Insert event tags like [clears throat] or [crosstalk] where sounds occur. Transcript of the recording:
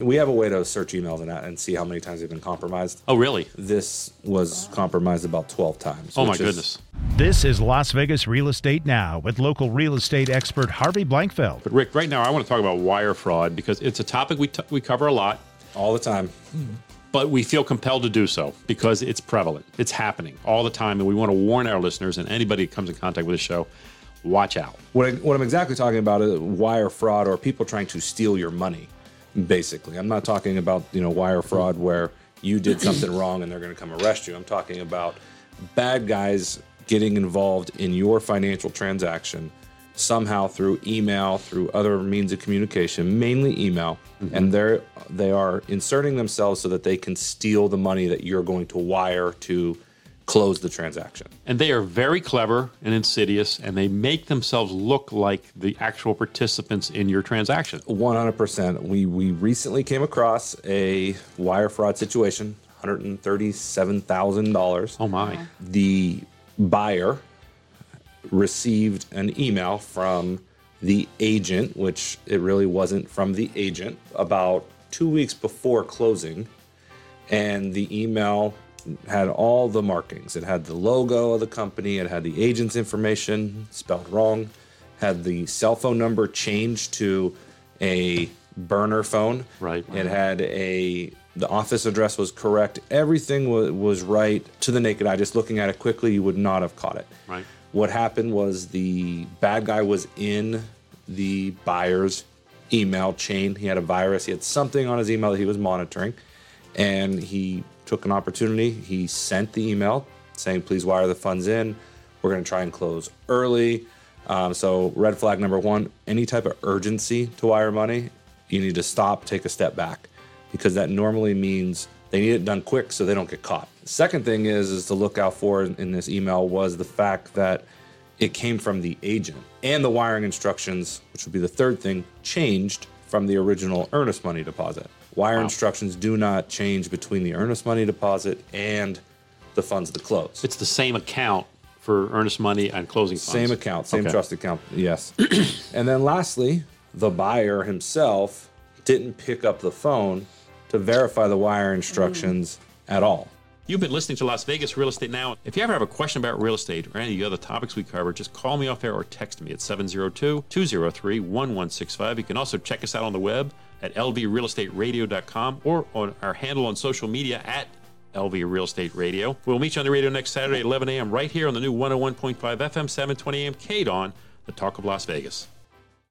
We have a way to search emails and, and see how many times they've been compromised. Oh, really? This was compromised about 12 times. Oh, my which is- goodness. This is Las Vegas Real Estate Now with local real estate expert Harvey Blankfeld. But Rick, right now I want to talk about wire fraud because it's a topic we, t- we cover a lot, all the time. but we feel compelled to do so because it's prevalent. It's happening all the time. And we want to warn our listeners and anybody that comes in contact with the show, watch out. What, I, what I'm exactly talking about is wire fraud or people trying to steal your money, basically. I'm not talking about, you know, wire fraud where you did [clears throat] something wrong and they're going to come arrest you. I'm talking about bad guys getting involved in your financial transaction somehow through email, through other means of communication, mainly email, mm-hmm. and they're they are inserting themselves so that they can steal the money that you're going to wire to close the transaction. And they are very clever and insidious, and they make themselves look like the actual participants in your transaction. 100%. We we recently came across a wire fraud situation, $137,000. Oh, my. The buyer received an email from the agent, which it really wasn't from the agent, about 2 weeks before closing, and the email had all the markings. It had the logo of the company, it had the agent's information spelled wrong, had the cell phone number changed to a burner phone. Right. It had a the office address was correct. Everything was, was right to the naked eye. Just looking at it quickly, you would not have caught it. Right. What happened was the bad guy was in the buyer's email chain. He had a virus. He had something on his email that he was monitoring, and he took an opportunity. He sent the email saying, "Please wire the funds in. We're going to try and close early." Um, so, red flag number one: any type of urgency to wire money, you need to stop, take a step back, because that normally means they need it done quick so they don't get caught. Second thing is is to look out for in, in this email was the fact that it came from the agent and the wiring instructions, which would be the third thing, changed from the original earnest money deposit. Wire instructions do not change between the earnest money deposit and the funds to close. It's the same account for earnest money and closing funds. Same account, same Okay. trust account, yes. [clears throat] and then lastly, the buyer himself didn't pick up the phone to verify the wire instructions mm. at all. You've been listening to Las Vegas Real Estate Now. If you ever have a question about real estate or any of the other topics we cover, just call me off air or text me at 702 203 1165. You can also check us out on the web at lvrealestateradio.com or on our handle on social media at LV Real Estate Radio. We'll meet you on the radio next Saturday at 11 a.m. right here on the new 101.5 FM 720 AM KDON, the talk of Las Vegas.